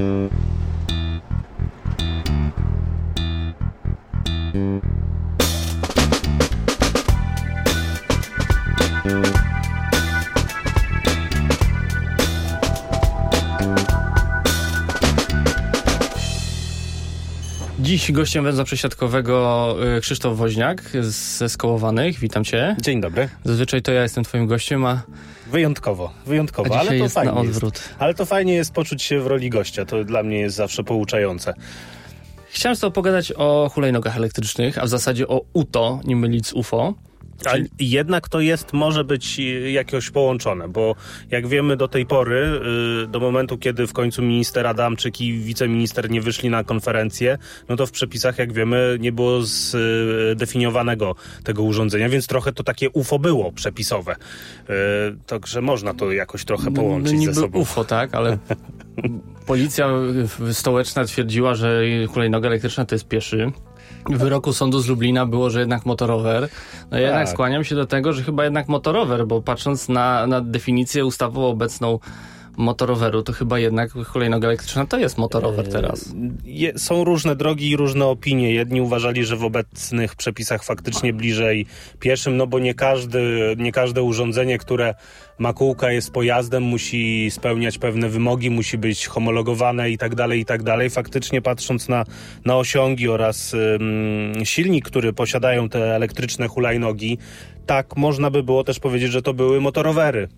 Mm-hmm. Dziś gościem węzła przesiadkowego y, Krzysztof Woźniak ze Skołowanych. Witam cię. Dzień dobry. Zazwyczaj to ja jestem twoim gościem, a... Wyjątkowo, wyjątkowo, ale to fajnie. Jest. Ale to fajnie jest poczuć się w roli gościa, to dla mnie jest zawsze pouczające. Chciałem z tobą pogadać o hulajnogach elektrycznych, a w zasadzie o UTO, nie mylić z UFO. Ale jednak to jest, może być jakoś połączone, bo jak wiemy do tej pory, y, do momentu, kiedy w końcu minister Adamczyk i wiceminister nie wyszli na konferencję, no to w przepisach, jak wiemy, nie było zdefiniowanego tego urządzenia, więc trochę to takie UFO było przepisowe. Także można to jakoś trochę połączyć no, niby ze sobą. UFO, tak, ale policja stołeczna twierdziła, że hulajnoga elektryczna to jest pieszy. Wyroku sądu z Lublina było, że jednak motorower. No ja jednak Tak. skłaniam się do tego, że chyba jednak motorower, bo patrząc na, na definicję ustawową obecną motoroweru, to chyba jednak hulajnoga elektryczna to jest motorower teraz. Je, są różne drogi i różne opinie. Jedni uważali, że w obecnych przepisach faktycznie bliżej pieszym, no bo nie, każdy, nie każde urządzenie, które ma kółka, jest pojazdem, musi spełniać pewne wymogi, musi być homologowane i tak dalej, i tak dalej. Faktycznie patrząc na, na osiągi oraz ym, silnik, który posiadają te elektryczne hulajnogi, tak można by było też powiedzieć, że to były motorowery.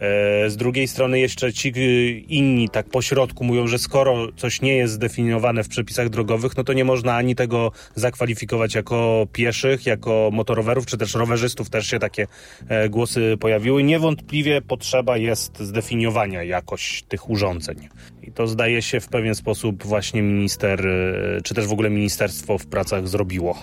E, z drugiej strony jeszcze ci y, inni tak po środku mówią, że skoro coś nie jest zdefiniowane w przepisach drogowych, no to nie można ani tego zakwalifikować jako pieszych, jako motorowerów, czy też rowerzystów też się takie e, głosy pojawiły. Niewątpliwie potrzeba jest zdefiniowania jakoś tych urządzeń. I to zdaje się w pewien sposób właśnie minister, e, czy też w ogóle ministerstwo w pracach zrobiło.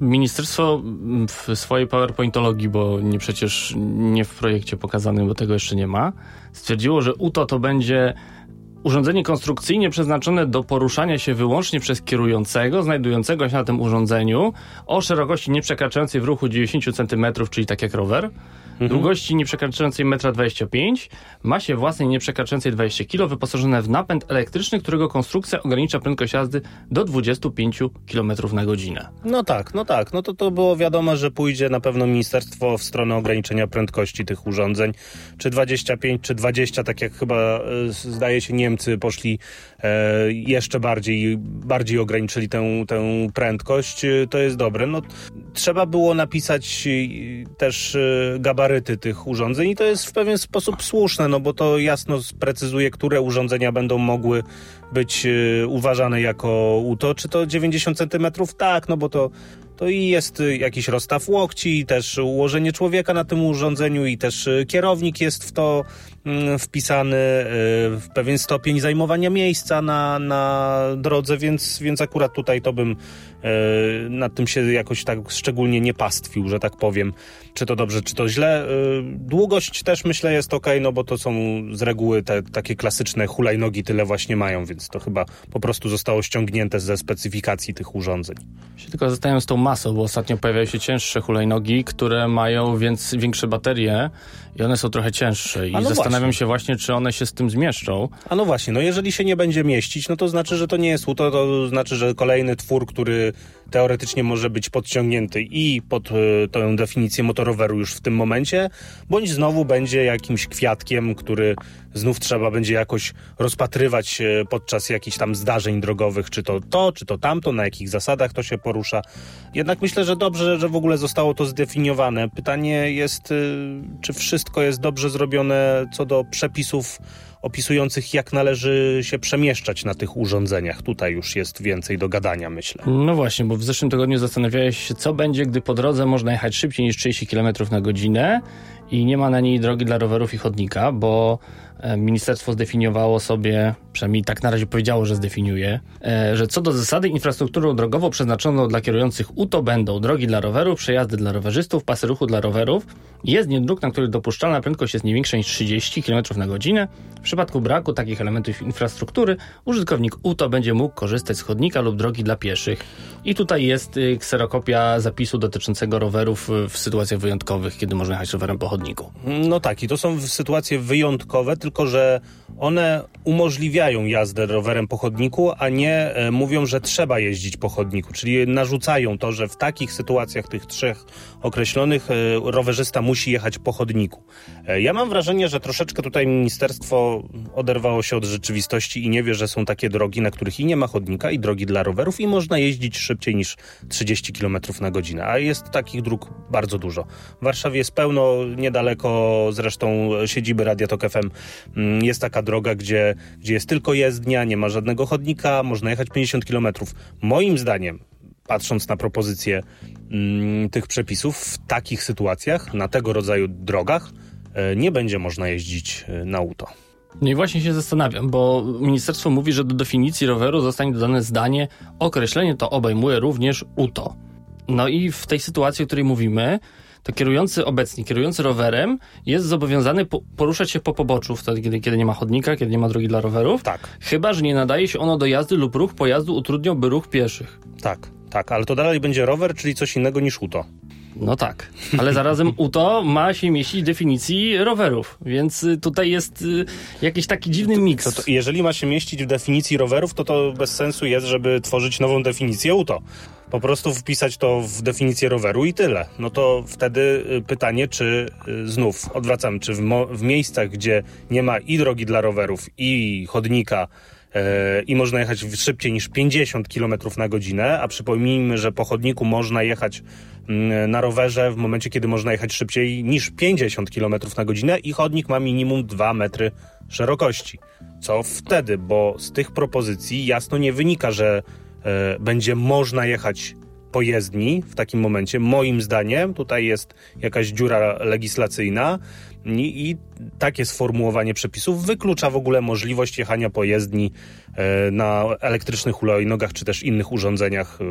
Ministerstwo w swojej PowerPointologii, bo nie przecież nie w projekcie pokazanym, bo tego jeszcze nie ma, stwierdziło, że UTO to będzie urządzenie konstrukcyjnie przeznaczone do poruszania się wyłącznie przez kierującego, znajdującego się na tym urządzeniu o szerokości nieprzekraczającej w ruchu 90 cm, czyli tak jak rower, długości nieprzekraczającej 1,25 m, masie własnej nieprzekraczającej 20 kg, wyposażone w napęd elektryczny, którego konstrukcja ogranicza prędkość jazdy do 25 km na godzinę. No tak, no tak. No to to było wiadomo, że pójdzie na pewno ministerstwo w stronę ograniczenia prędkości tych urządzeń. Czy 25, czy 20, tak jak chyba e, zdaje się Niemcy poszli e, jeszcze bardziej, bardziej ograniczyli tę, tę prędkość. E, To jest dobre. No, trzeba było napisać e, też e, gabaryty tych urządzeń i to jest w pewien sposób słuszne, no bo to jasno sprecyzuje, które urządzenia będą mogły być e, uważane jako UTO. Czy to 90 centymetrów? Tak, no bo to to i jest y, jakiś rozstaw łokci, i też ułożenie człowieka na tym urządzeniu, i też y, kierownik jest w to wpisany, y, w pewien stopień zajmowania miejsca na, na drodze, więc, więc akurat tutaj to bym y, nad tym się jakoś tak szczególnie nie pastwił, że tak powiem. Czy to dobrze, czy to źle. Y, Długość też myślę jest ok, no bo to są z reguły te takie klasyczne hulajnogi, tyle właśnie mają, więc to chyba po prostu zostało ściągnięte ze specyfikacji tych urządzeń. Się tylko zostają z tą masą, bo ostatnio pojawiają się cięższe hulajnogi, które mają więc większe baterie i one są trochę cięższe. I no zastanawiam właśnie. się właśnie, czy one się z tym zmieszczą. A no właśnie, no jeżeli się nie będzie mieścić, no to znaczy, że to nie jest UTO, to znaczy, że kolejny twór, który teoretycznie może być podciągnięty i pod y, definicję motoroweru już w tym momencie, bądź znowu będzie jakimś kwiatkiem, który znów trzeba będzie jakoś rozpatrywać y, podczas jakichś tam zdarzeń drogowych, czy to to, czy to tamto, na jakich zasadach to się porusza. Jednak myślę, że dobrze, że w ogóle zostało to zdefiniowane. Pytanie jest, y, czy wszystko jest dobrze zrobione co do przepisów opisujących, jak należy się przemieszczać na tych urządzeniach. Tutaj już jest więcej do gadania, myślę. No właśnie, bo w zeszłym tygodniu zastanawiałeś się, co będzie, gdy po drodze można jechać szybciej niż 30 km na godzinę i nie ma na niej drogi dla rowerów i chodnika, bo ministerstwo zdefiniowało sobie, przynajmniej tak na razie powiedziało, że zdefiniuje, e, że co do zasady infrastrukturą drogową przeznaczoną dla kierujących UTO będą drogi dla rowerów, przejazdy dla rowerzystów, pasy ruchu dla rowerów, jezdnie dróg, na których dopuszczalna prędkość jest nie większa niż 30 km na godzinę, przypadku braku takich elementów infrastruktury, użytkownik UTO będzie mógł korzystać z chodnika lub drogi dla pieszych. I tutaj jest y, kserokopia zapisu dotyczącego rowerów y, w sytuacjach wyjątkowych, kiedy można jechać rowerem po chodniku. No tak, i to są sytuacje wyjątkowe, tylko że one umożliwiają jazdę rowerem po chodniku, a nie e, mówią, że trzeba jeździć po chodniku, czyli narzucają to, że w takich sytuacjach tych trzech określonych e, rowerzysta musi jechać po chodniku. E, ja mam wrażenie, że troszeczkę tutaj ministerstwo oderwało się od rzeczywistości i nie wie, że są takie drogi, na których i nie ma chodnika, i drogi dla rowerów, i można jeździć szybciej niż 30 km na godzinę, a jest takich dróg bardzo dużo. W Warszawie jest pełno, niedaleko zresztą siedziby Radia Tok FM, jest taka droga, gdzie, gdzie jest tylko jezdnia, nie ma żadnego chodnika, można jechać 50 km. Moim zdaniem, patrząc na propozycje mm, tych przepisów, w takich sytuacjach, na tego rodzaju drogach, e, nie będzie można jeździć e, na auto. No i właśnie się zastanawiam, bo ministerstwo mówi, że do definicji roweru zostanie dodane zdanie określenie to obejmuje również UTO. No i w tej sytuacji, o której mówimy, to kierujący obecnie, kierujący rowerem jest zobowiązany po, poruszać się po poboczu wtedy, kiedy, kiedy nie ma chodnika, kiedy nie ma drogi dla rowerów. Tak. Chyba, że nie nadaje się ono do jazdy lub ruch pojazdu utrudniałby ruch pieszych. Tak, tak, ale to dalej będzie rower, czyli coś innego niż UTO. No tak, ale zarazem UTO ma się mieścić w definicji rowerów, więc y, tutaj jest y, jakiś taki dziwny miks. To, to, jeżeli ma się mieścić w definicji rowerów, to to bez sensu jest, żeby tworzyć nową definicję UTO. Po prostu wpisać to w definicję roweru i tyle. No to wtedy y, pytanie, czy znów odwracam, czy w, w miejscach, gdzie nie ma i drogi dla rowerów, i chodnika, i można jechać szybciej niż 50 km na godzinę, a przypomnijmy, że po chodniku można jechać mm, na rowerze w momencie, kiedy można jechać szybciej niż 50 km na godzinę i chodnik ma minimum 2 metry szerokości. Co wtedy? Bo z tych propozycji jasno nie wynika, że e, będzie można jechać po jezdni w takim momencie. Moim zdaniem tutaj jest jakaś dziura legislacyjna, i, I takie sformułowanie przepisów wyklucza w ogóle możliwość jechania po jezdni e, na elektrycznych hulajnogach czy też innych urządzeniach. E,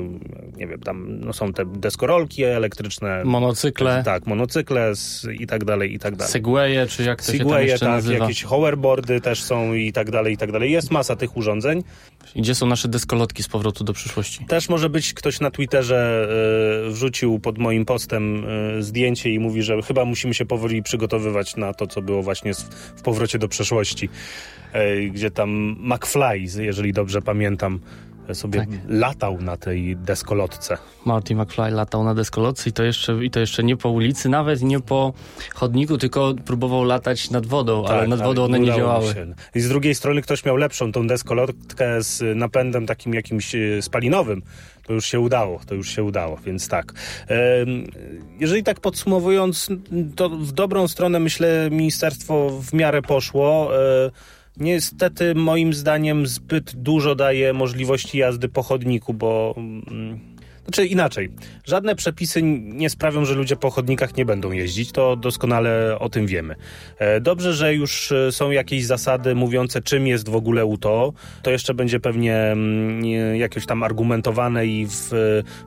nie wiem, tam no, są te deskorolki elektryczne. Monocykle. Tak, monocykle i tak dalej, i tak dalej. Segwaye, czy jak to Segwaye, się tam jeszcze tak, nazywa. jakieś hoverboardy też są i tak dalej, i tak dalej. Jest masa tych urządzeń. Gdzie są nasze deskolotki z powrotu do przyszłości? Też może być ktoś na Twitterze y, wrzucił pod moim postem zdjęcie i mówi, że chyba musimy się powoli przygotowywać na to, co było właśnie w powrocie do przeszłości, gdzie tam McFly, jeżeli dobrze pamiętam, sobie tak. latał na tej deskolotce. Marty McFly latał na deskolotce i to, jeszcze, i to jeszcze nie po ulicy nawet, nie po chodniku, tylko próbował latać nad wodą, tak, ale nad wodą one nie działały. Się. I z drugiej strony ktoś miał lepszą tą deskolotkę z napędem takim jakimś e, spalinowym. To już się udało, to już się udało, więc tak. Jeżeli tak podsumowując, to w dobrą stronę myślę ministerstwo w miarę poszło. Niestety moim zdaniem zbyt dużo daje możliwości jazdy po chodniku, bo mm, znaczy inaczej, żadne przepisy nie sprawią, że ludzie po chodnikach nie będą jeździć, to doskonale o tym wiemy. E, dobrze, że już e, są jakieś zasady mówiące, czym jest w ogóle UTO. To jeszcze będzie pewnie mm, jakieś tam argumentowane i w,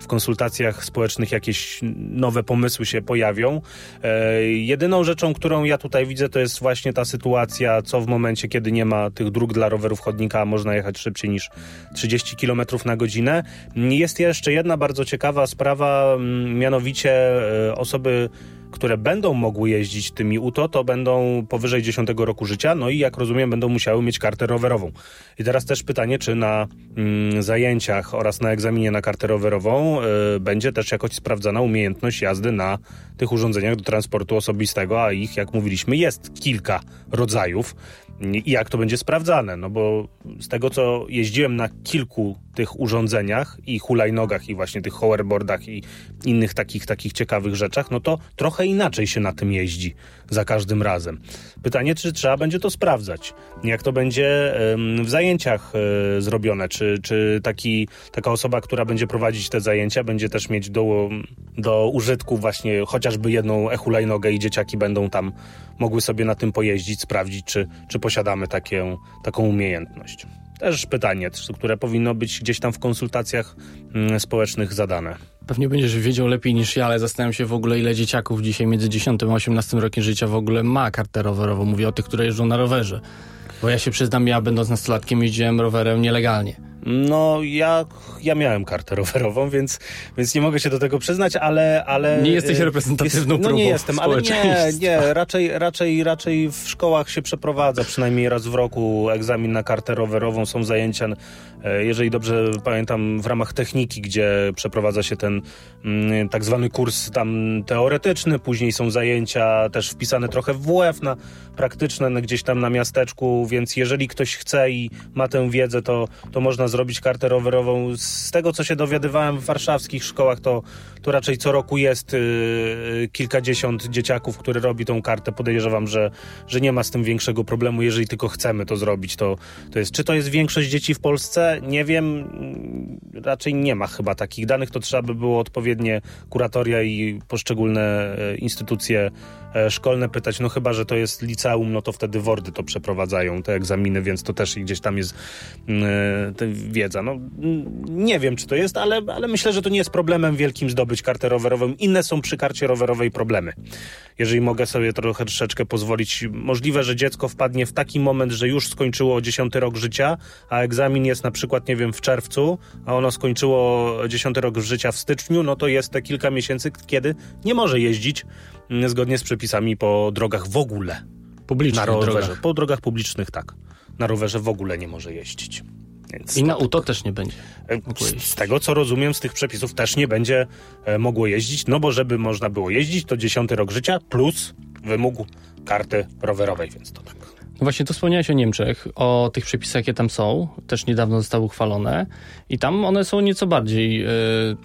w konsultacjach społecznych jakieś nowe pomysły się pojawią. E, jedyną rzeczą, którą ja tutaj widzę, to jest właśnie ta sytuacja, co w momencie, kiedy nie ma tych dróg dla rowerów chodnika, można jechać szybciej niż 30 km na godzinę. Jest jeszcze jedna bardzo bardzo ciekawa sprawa, mm, mianowicie e, osoby które będą mogły jeździć tymi UTO, to będą powyżej 10 roku życia, no i jak rozumiem, będą musiały mieć kartę rowerową. I teraz też pytanie, czy na mm, zajęciach oraz na egzaminie na kartę rowerową y, będzie też jakoś sprawdzana umiejętność jazdy na tych urządzeniach do transportu osobistego, a ich, jak mówiliśmy, jest kilka rodzajów i jak to będzie sprawdzane, no bo z tego co jeździłem na kilku tych urządzeniach i hulajnogach i właśnie tych hoverboardach i innych takich takich ciekawych rzeczach, no to trochę inaczej się na tym jeździ za każdym razem. Pytanie, czy trzeba będzie to sprawdzać? Jak to będzie w zajęciach e, zrobione? Czy, czy taki, taka osoba, która będzie prowadzić te zajęcia, będzie też mieć do, do użytku właśnie chociażby jedną e-hulajnogę i dzieciaki będą tam mogły sobie na tym pojeździć, sprawdzić, czy, czy posiadamy takie, taką umiejętność. Też pytanie, które powinno być gdzieś tam w konsultacjach mm, społecznych zadane. Pewnie będziesz wiedział lepiej niż ja, ale zastanawiam się w ogóle, ile dzieciaków dzisiaj między 10 a 18 rokiem życia w ogóle ma kartę rowerową. Mówię o tych, które jeżdżą na rowerze. Bo ja się przyznam, ja będąc nastolatkiem jeździłem rowerem nielegalnie. No, ja, ja miałem kartę rowerową, więc, więc nie mogę się do tego przyznać, ale... ale nie jesteś reprezentatywną jest, No nie jestem, ale nie, nie, raczej, raczej, raczej w szkołach się przeprowadza przynajmniej raz w roku egzamin na kartę rowerową, są zajęcia, e, jeżeli dobrze pamiętam, w ramach techniki, gdzie przeprowadza się ten mm, tak zwany kurs tam teoretyczny, później są zajęcia też wpisane trochę w WF na praktyczne, gdzieś tam na miasteczku, więc jeżeli ktoś chce i ma tę wiedzę, to, to można zrobić kartę rowerową. Z tego, co się dowiadywałem w warszawskich szkołach, to, to raczej co roku jest yy, kilkadziesiąt dzieciaków, które robi tą kartę. Podejrzewam, że, że nie ma z tym większego problemu, jeżeli tylko chcemy to zrobić. To, to jest. Czy to jest większość dzieci w Polsce? Nie wiem. Raczej nie ma chyba takich danych. To trzeba by było odpowiednie kuratoria i poszczególne e, instytucje e, szkolne pytać. No chyba, że to jest liceum, no to wtedy WORDy to przeprowadzają, te egzaminy, więc to też gdzieś tam jest yy, wiedza. No, nie wiem, czy to jest, ale, ale myślę, że to nie jest problemem wielkim zdobyć kartę rowerową. Inne są przy karcie rowerowej problemy. Jeżeli mogę sobie trochę troszeczkę pozwolić, możliwe, że dziecko wpadnie w taki moment, że już skończyło 10 rok życia, a egzamin jest na przykład, nie wiem, w czerwcu, a ono skończyło 10 rok życia w styczniu, no to jest te kilka miesięcy, kiedy nie może jeździć mm, zgodnie z przepisami po drogach w ogóle. Publicznych na rowerze. drogach. Po drogach publicznych tak. Na rowerze w ogóle nie może jeździć. Więc I na UTO też nie będzie. Z, z, tego co rozumiem, z tych przepisów też nie będzie e, mogło jeździć, no bo żeby można było jeździć, to dziesiąty rok życia plus wymóg karty rowerowej, więc to tak. No właśnie, tu wspomniałeś o Niemczech, o tych przepisach, jakie tam są, też niedawno zostały uchwalone i tam one są nieco bardziej y,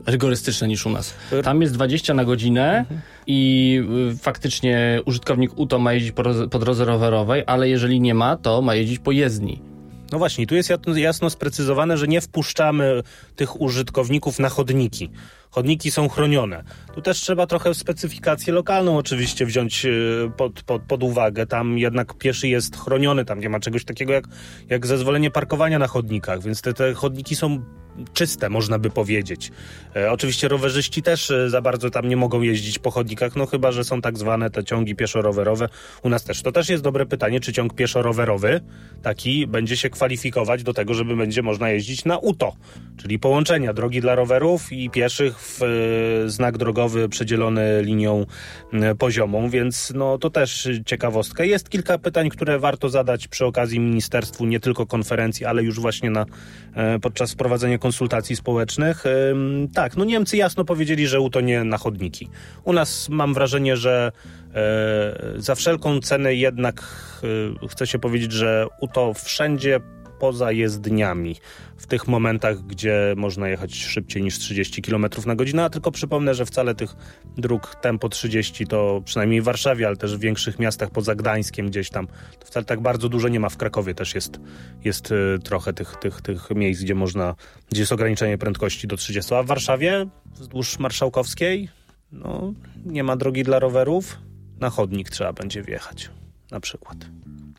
rygorystyczne niż u nas. Tam jest 20 na godzinę mhm. i y, faktycznie użytkownik UTO ma jeździć po, po drodze rowerowej, ale jeżeli nie ma, to ma jeździć po jezdni. No właśnie, tu jest jasno sprecyzowane, że nie wpuszczamy tych użytkowników na chodniki. Chodniki są chronione. Tu też trzeba trochę specyfikację lokalną oczywiście wziąć e, pod, pod, pod uwagę. Tam jednak pieszy jest chroniony, tam nie ma czegoś takiego jak, jak zezwolenie parkowania na chodnikach, więc te, te chodniki są czyste, można by powiedzieć. E, oczywiście rowerzyści też e, za bardzo tam nie mogą jeździć po chodnikach, no chyba, że są tak zwane te ciągi pieszo-rowerowe. U nas też. To też jest dobre pytanie, czy ciąg pieszo-rowerowy taki będzie się kwalifikować do tego, żeby będzie można jeździć na UTO, czyli połączenia drogi dla rowerów i pieszych w e, znak drogowy przedzielony linią e, poziomą, więc no to też ciekawostka. Jest kilka pytań, które warto zadać przy okazji ministerstwu, nie tylko konferencji, ale już właśnie na, e, podczas prowadzenia konsultacji społecznych. Tak, no Niemcy jasno powiedzieli, że UTO nie na chodniki. U nas mam wrażenie, że za wszelką cenę jednak chce się powiedzieć, że UTO wszędzie poza jezdniami, w tych momentach, gdzie można jechać szybciej niż 30 km na godzinę, a tylko przypomnę, że wcale tych dróg tempo 30 to przynajmniej w Warszawie, ale też w większych miastach poza Gdańskiem gdzieś tam, to wcale tak bardzo dużo nie ma. W Krakowie też jest, jest y, trochę tych, tych, tych miejsc, gdzie można, gdzie jest ograniczenie prędkości do 30, a w Warszawie wzdłuż Marszałkowskiej no, nie ma drogi dla rowerów, na chodnik trzeba będzie wjechać na przykład.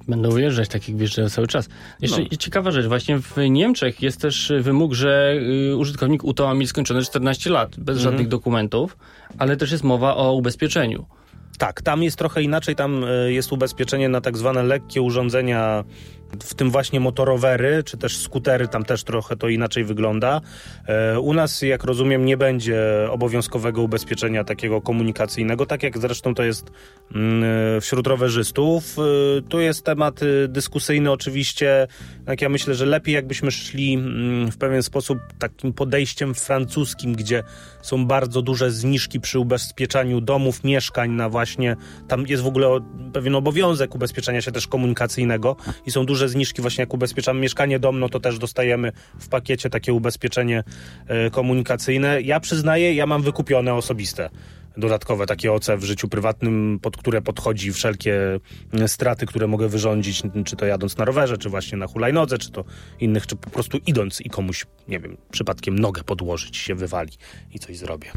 Będą wyjeżdżać, takich wjeżdżają cały czas. Jeszcze no. ciekawa rzecz, właśnie w Niemczech jest też wymóg, że y, użytkownik UTO ma mieć skończone 14 lat, bez mhm. żadnych dokumentów, ale też jest mowa o ubezpieczeniu. Tak, tam jest trochę inaczej, tam y, jest ubezpieczenie na tak zwane lekkie urządzenia w tym właśnie motorowery, czy też skutery, tam też trochę to inaczej wygląda. E, u nas, jak rozumiem, nie będzie obowiązkowego ubezpieczenia takiego komunikacyjnego, tak jak zresztą to jest mm, wśród rowerzystów. E, tu jest temat dyskusyjny oczywiście, jak ja myślę, że lepiej jakbyśmy szli mm, w pewien sposób takim podejściem francuskim, gdzie są bardzo duże zniżki przy ubezpieczaniu domów, mieszkań na właśnie, tam jest w ogóle pewien obowiązek ubezpieczenia się też komunikacyjnego i są duże duże zniżki, właśnie jak ubezpieczamy mieszkanie dom, no to też dostajemy w pakiecie takie ubezpieczenie e, komunikacyjne. Ja przyznaję, ja mam wykupione osobiste dodatkowe takie OC w życiu prywatnym, pod które podchodzi wszelkie straty, które mogę wyrządzić, czy to jadąc na rowerze, czy właśnie na hulajnodze, czy to innych, czy po prostu idąc i komuś, nie wiem, przypadkiem nogę podłożyć się wywali i coś zrobię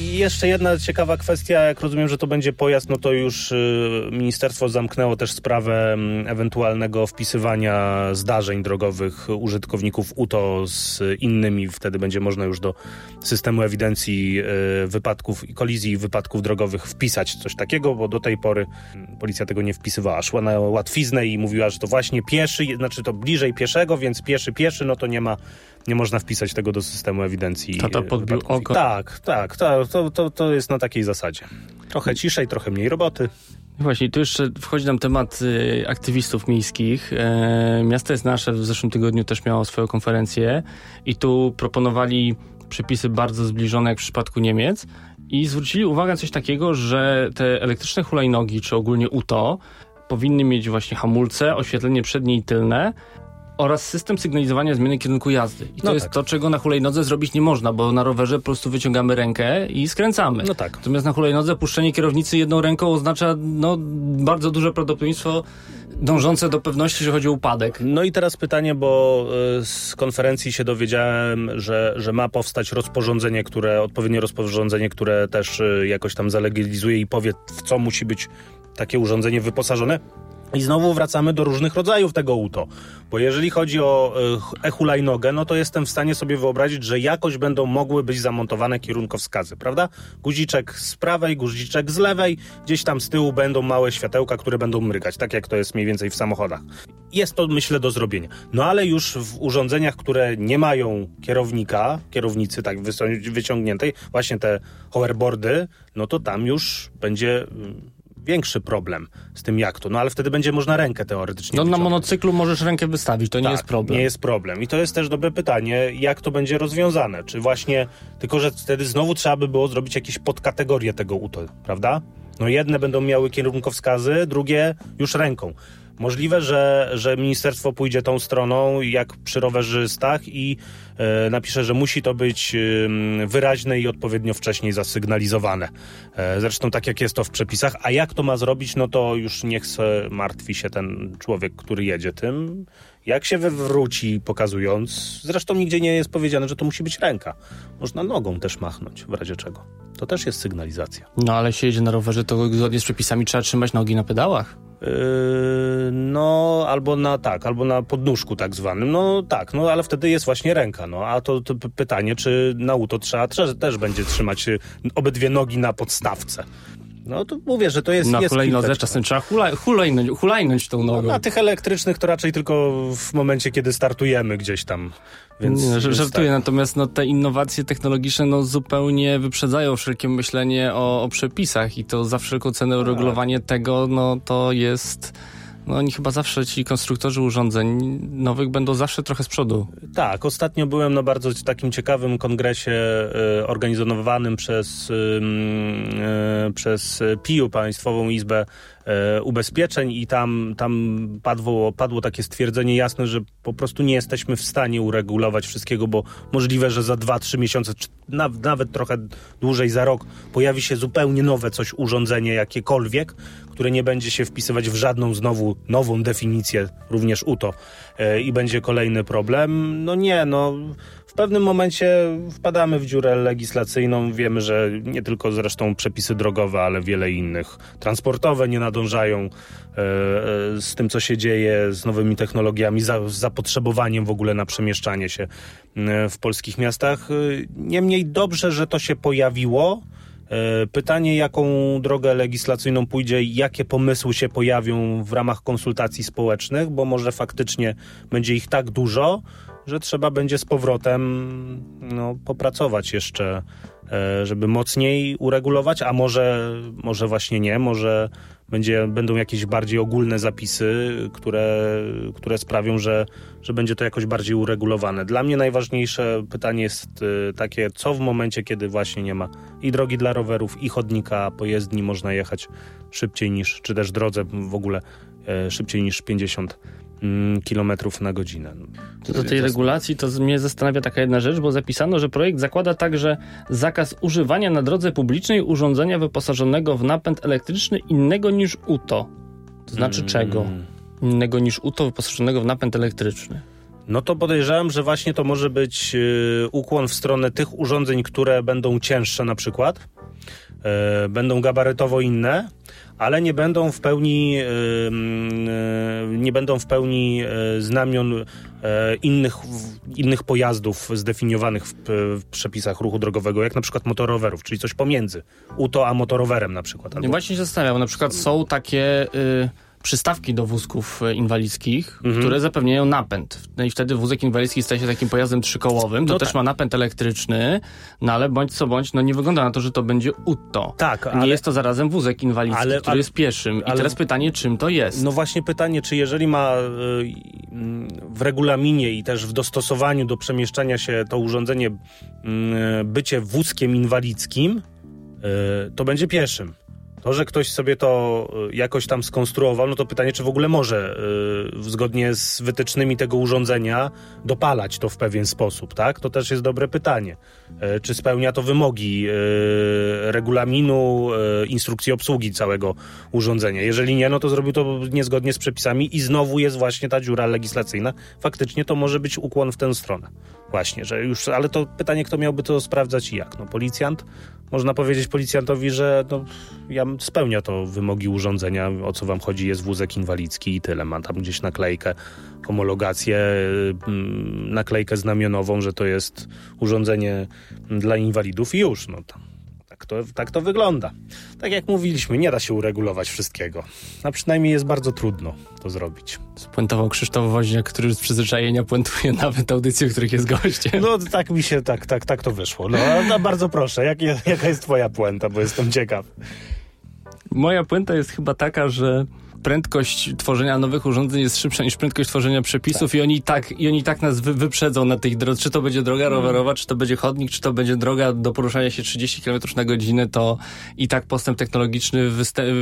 jeszcze jedna ciekawa kwestia, jak rozumiem, że to będzie pojazd, no to już y, ministerstwo zamknęło też sprawę mm, ewentualnego wpisywania zdarzeń drogowych użytkowników UTO z innymi. Wtedy będzie można już do systemu ewidencji y, wypadków i kolizji wypadków drogowych wpisać coś takiego, bo do tej pory mm, policja tego nie wpisywała. Szła na łatwiznę i mówiła, że to właśnie pieszy, znaczy to bliżej pieszego, więc pieszy, pieszy, no to nie ma nie można wpisać tego do systemu ewidencji. Tata podbił wypadków. oko. Tak, tak, tak to, to, to jest na takiej zasadzie. Trochę ciszej, trochę mniej roboty. Właśnie, tu jeszcze wchodzi nam temat y, aktywistów miejskich. E, Miasto jest nasze w zeszłym tygodniu też miało swoją konferencję i tu proponowali przepisy bardzo zbliżone jak w przypadku Niemiec i zwrócili uwagę na coś takiego, że te elektryczne hulajnogi, czy ogólnie UTO, powinny mieć właśnie hamulce, oświetlenie przednie i tylne, oraz system sygnalizowania zmiany kierunku jazdy. I to no jest tak. to, czego na hulajnodze zrobić nie można, bo na rowerze po prostu wyciągamy rękę i skręcamy. No tak. Natomiast na hulajnodze puszczenie kierownicy jedną ręką oznacza no, bardzo duże prawdopodobieństwo dążące do pewności, że chodzi o upadek. No i teraz pytanie, bo y, z konferencji się dowiedziałem, że, że ma powstać rozporządzenie, które, odpowiednie rozporządzenie, które też y, jakoś tam zalegalizuje i powie, w co musi być takie urządzenie wyposażone. I znowu wracamy do różnych rodzajów tego UTO. Bo jeżeli chodzi o e, e-hulajnogę, no to jestem w stanie sobie wyobrazić, że jakoś będą mogły być zamontowane kierunkowskazy, prawda? Guziczek z prawej, guziczek z lewej, gdzieś tam z tyłu będą małe światełka, które będą mrygać, tak jak to jest mniej więcej w samochodach. Jest to, myślę, do zrobienia. No ale już w urządzeniach, które nie mają kierownika, kierownicy tak wyciągniętej, właśnie te hoverboardy, no to tam już będzie mm, większy problem z tym jak to. No ale wtedy będzie można rękę teoretycznie No wyciągnąć. na monocyklu możesz rękę wystawić, to tak, nie jest problem. nie jest problem. I to jest też dobre pytanie, jak to będzie rozwiązane. Czy właśnie, tylko że wtedy znowu trzeba by było zrobić jakieś podkategorie tego UTO, prawda? No jedne będą miały kierunkowskazy, drugie już ręką. Możliwe, że, że ministerstwo pójdzie tą stroną jak przy rowerzystach i e, napisze, że musi to być e, wyraźne i odpowiednio wcześniej zasygnalizowane. E, zresztą tak jak jest to w przepisach. A jak to ma zrobić, no to już niech se martwi się ten człowiek, który jedzie tym. Jak się wywróci pokazując, zresztą nigdzie nie jest powiedziane, że to musi być ręka. Można nogą też machnąć, w razie czego. To też jest sygnalizacja. No ale się jedzie na rowerze, to zgodnie z przepisami trzeba trzymać nogi na pedałach. Yy, no, albo na tak, albo na podnóżku tak zwanym. No tak, no ale wtedy jest właśnie ręka. No a to, to pytanie, czy na to trzeba też będzie trzymać obydwie nogi na podstawce. No to mówię, że to jest... Na jest hulajnodze czasem trzeba hulaj, hulajnąć, hulajnąć tą nogą. No, na tych elektrycznych to raczej tylko w momencie, kiedy startujemy gdzieś tam. Więc, nie, żartuję, tak. natomiast no, te innowacje technologiczne no, zupełnie wyprzedzają wszelkie myślenie o, o przepisach i to za wszelką cenę uregulowanie tego, no to jest no oni chyba zawsze, ci konstruktorzy urządzeń nowych będą zawsze trochę z przodu. Tak, ostatnio byłem na bardzo takim ciekawym kongresie y, organizowanym przez, y, y, przez PIU, Państwową Izbę ubezpieczeń i tam, tam padło, padło takie stwierdzenie jasne, że po prostu nie jesteśmy w stanie uregulować wszystkiego, bo możliwe, że za 2-3 miesiące, czy nawet trochę dłużej za rok pojawi się zupełnie nowe coś, urządzenie jakiekolwiek, które nie będzie się wpisywać w żadną znowu nową definicję, również UTO e, i będzie kolejny problem. No nie, no w pewnym momencie wpadamy w dziurę legislacyjną. Wiemy, że nie tylko zresztą przepisy drogowe, ale wiele innych transportowe nie nadążają e, e, z tym, co się dzieje, z nowymi technologiami, z zapotrzebowaniem w ogóle na przemieszczanie się e, w polskich miastach. Niemniej dobrze, że to się pojawiło. Pytanie, jaką drogę legislacyjną pójdzie, jakie pomysły się pojawią w ramach konsultacji społecznych, bo może faktycznie będzie ich tak dużo, że trzeba będzie z powrotem no, popracować jeszcze, e, żeby mocniej uregulować, a może, może właśnie nie, może będzie, będą jakieś bardziej ogólne zapisy, które, które sprawią, że, że będzie to jakoś bardziej uregulowane. Dla mnie najważniejsze pytanie jest e, takie, co w momencie, kiedy właśnie nie ma i drogi dla rowerów, i chodnika, pojezdni, można jechać szybciej niż, czy też drodze w ogóle e, szybciej niż 50 Mm, kilometrów na godzinę. To do tej regulacji to mnie zastanawia taka jedna rzecz, bo zapisano, że projekt zakłada także zakaz używania na drodze publicznej urządzenia wyposażonego w napęd elektryczny innego niż UTO. To znaczy hmm. czego? Innego niż UTO wyposażonego w napęd elektryczny. No to podejrzewam, że właśnie to może być y, ukłon w stronę tych urządzeń, które będą cięższe na przykład, y, będą gabarytowo inne, ale nie będą w pełni y, y, nie będą w pełni y, znamion innych, innych pojazdów zdefiniowanych w, w, przepisach ruchu drogowego, jak na przykład motorowerów, czyli coś pomiędzy UTO a motorowerem na przykład. Albo... właśnie się zastanawiam, na przykład są takie... Y przystawki do wózków e, inwalidzkich, mhm. które zapewniają napęd. No i wtedy wózek inwalidzki staje się takim pojazdem trzykołowym. To no też tak. ma napęd elektryczny, no ale bądź co bądź, no nie wygląda na to, że to będzie UTO. Tak, ale... Nie jest to zarazem wózek inwalidzki, ale, który ale, jest pieszym. I teraz pytanie, czym to jest? No właśnie pytanie, czy jeżeli ma y, w regulaminie i też w dostosowaniu do przemieszczania się to urządzenie y, bycie wózkiem inwalidzkim, to będzie pieszym. To, że ktoś sobie to y, jakoś tam skonstruował, no to pytanie, czy w ogóle może yy, zgodnie z wytycznymi tego urządzenia dopalać to w pewien sposób, tak? To też jest dobre pytanie. Yy, czy spełnia to wymogi yy, regulaminu, y, instrukcji obsługi całego urządzenia? Jeżeli nie, no to zrobił to niezgodnie z przepisami i znowu jest właśnie ta dziura legislacyjna. Faktycznie to może być ukłon w tę stronę. Właśnie, że już, ale to pytanie, kto miałby to sprawdzać i jak? No policjant? Można powiedzieć policjantowi, że no, ja spełnia to wymogi urządzenia, o co wam chodzi, jest wózek inwalidzki i tyle. Ma tam gdzieś naklejkę, homologację, mm, naklejkę znamionową, że to jest urządzenie dla inwalidów i już. No, tam tak to, tak to wygląda. Tak jak mówiliśmy, nie da się uregulować wszystkiego. A przynajmniej jest bardzo trudno to zrobić. Spuentował Krzysztof Woźniak, który z przyzwyczajenia puentuje nawet audycje, w których jest gościem. No tak mi się, tak, tak, tak to wyszło. No, no bardzo proszę, jak, jaka jest twoja puenta, bo jestem ciekaw. Moja puenta jest chyba taka, że prędkość tworzenia nowych urządzeń jest szybsza niż prędkość tworzenia przepisów tak. i oni tak, i oni tak nas wy, wyprzedzą na tych drodze. Czy to będzie droga mm. rowerowa, czy to będzie chodnik, czy to będzie droga do poruszania się 30 km na godzinę, to i tak postęp technologiczny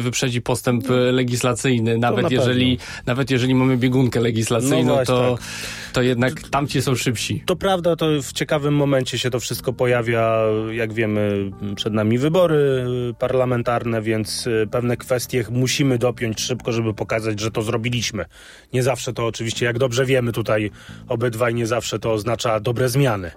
wyprzedzi postęp no. legislacyjny. Nawet na jeżeli, nawet jeżeli mamy biegunkę legislacyjną, no właśnie, to, tak. to jednak tamci są szybsi. To prawda, to w ciekawym momencie się to wszystko pojawia. Jak wiemy, przed nami wybory parlamentarne, więc pewne kwestie musimy dopiąć szybko tylko żeby pokazać, że to zrobiliśmy. Nie zawsze to oczywiście, jak dobrze wiemy tutaj obydwaj, nie zawsze to oznacza dobre zmiany.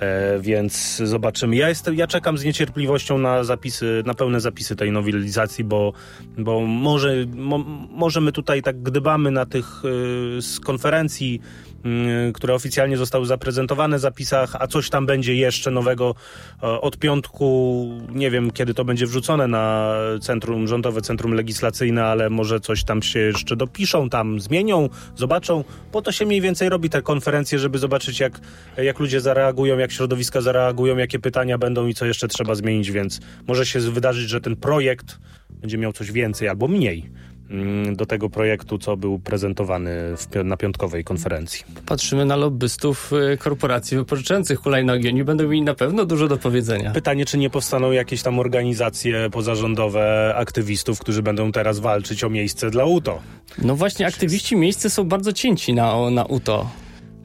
E, więc zobaczymy. Ja, jestem, ja czekam z niecierpliwością na zapisy, na pełne zapisy tej nowelizacji, bo, bo może, mo, może my tutaj tak gdybamy na tych y, z konferencji Y, które oficjalnie zostały zaprezentowane zapisach, a coś tam będzie jeszcze nowego e, od piątku. Nie wiem, kiedy to będzie wrzucone na centrum, rządowe centrum legislacyjne, ale może coś tam się jeszcze dopiszą, tam zmienią, zobaczą. Po to się mniej więcej robi te konferencje, żeby zobaczyć, jak, jak ludzie zareagują, jak środowiska zareagują, jakie pytania będą i co jeszcze trzeba zmienić, więc może się wydarzyć, że ten projekt będzie miał coś więcej albo mniej Mm, do tego projektu, co był prezentowany w, na piątkowej konferencji. Patrzymy na lobbystów y, korporacji wypożyczających hulajnogi. Oni będą mieli na pewno dużo do powiedzenia. Pytanie, czy nie powstaną jakieś tam organizacje pozarządowe aktywistów, którzy będą teraz walczyć o miejsce dla UTO? No właśnie, aktywiści miejsce są bardzo cięci na, na UTO.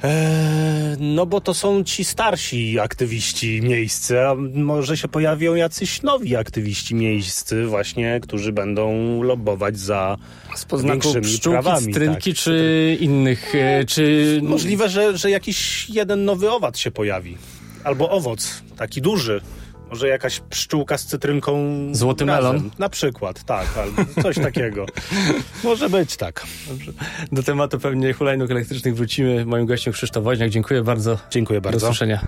Eee, no bo to są ci starsi aktywiści miejscy, a może się pojawią jacyś nowi aktywiści miejscy właśnie, którzy będą lobbować za Spod większymi pszczółki, prawami. Strynki tak. czy innych, e, czy... Możliwe, że, że jakiś jeden nowy owad się pojawi. Albo owoc, taki duży. Może jakaś pszczółka z cytrynką. Złoty razem. melon? Na przykład, tak, albo coś takiego. Może być tak. Dobrze. Do tematu pewnie hulajnóg elektrycznych wrócimy. Moim gościem Krzysztof Woźniak. Dziękuję bardzo. Dziękuję bardzo. Do usłyszenia.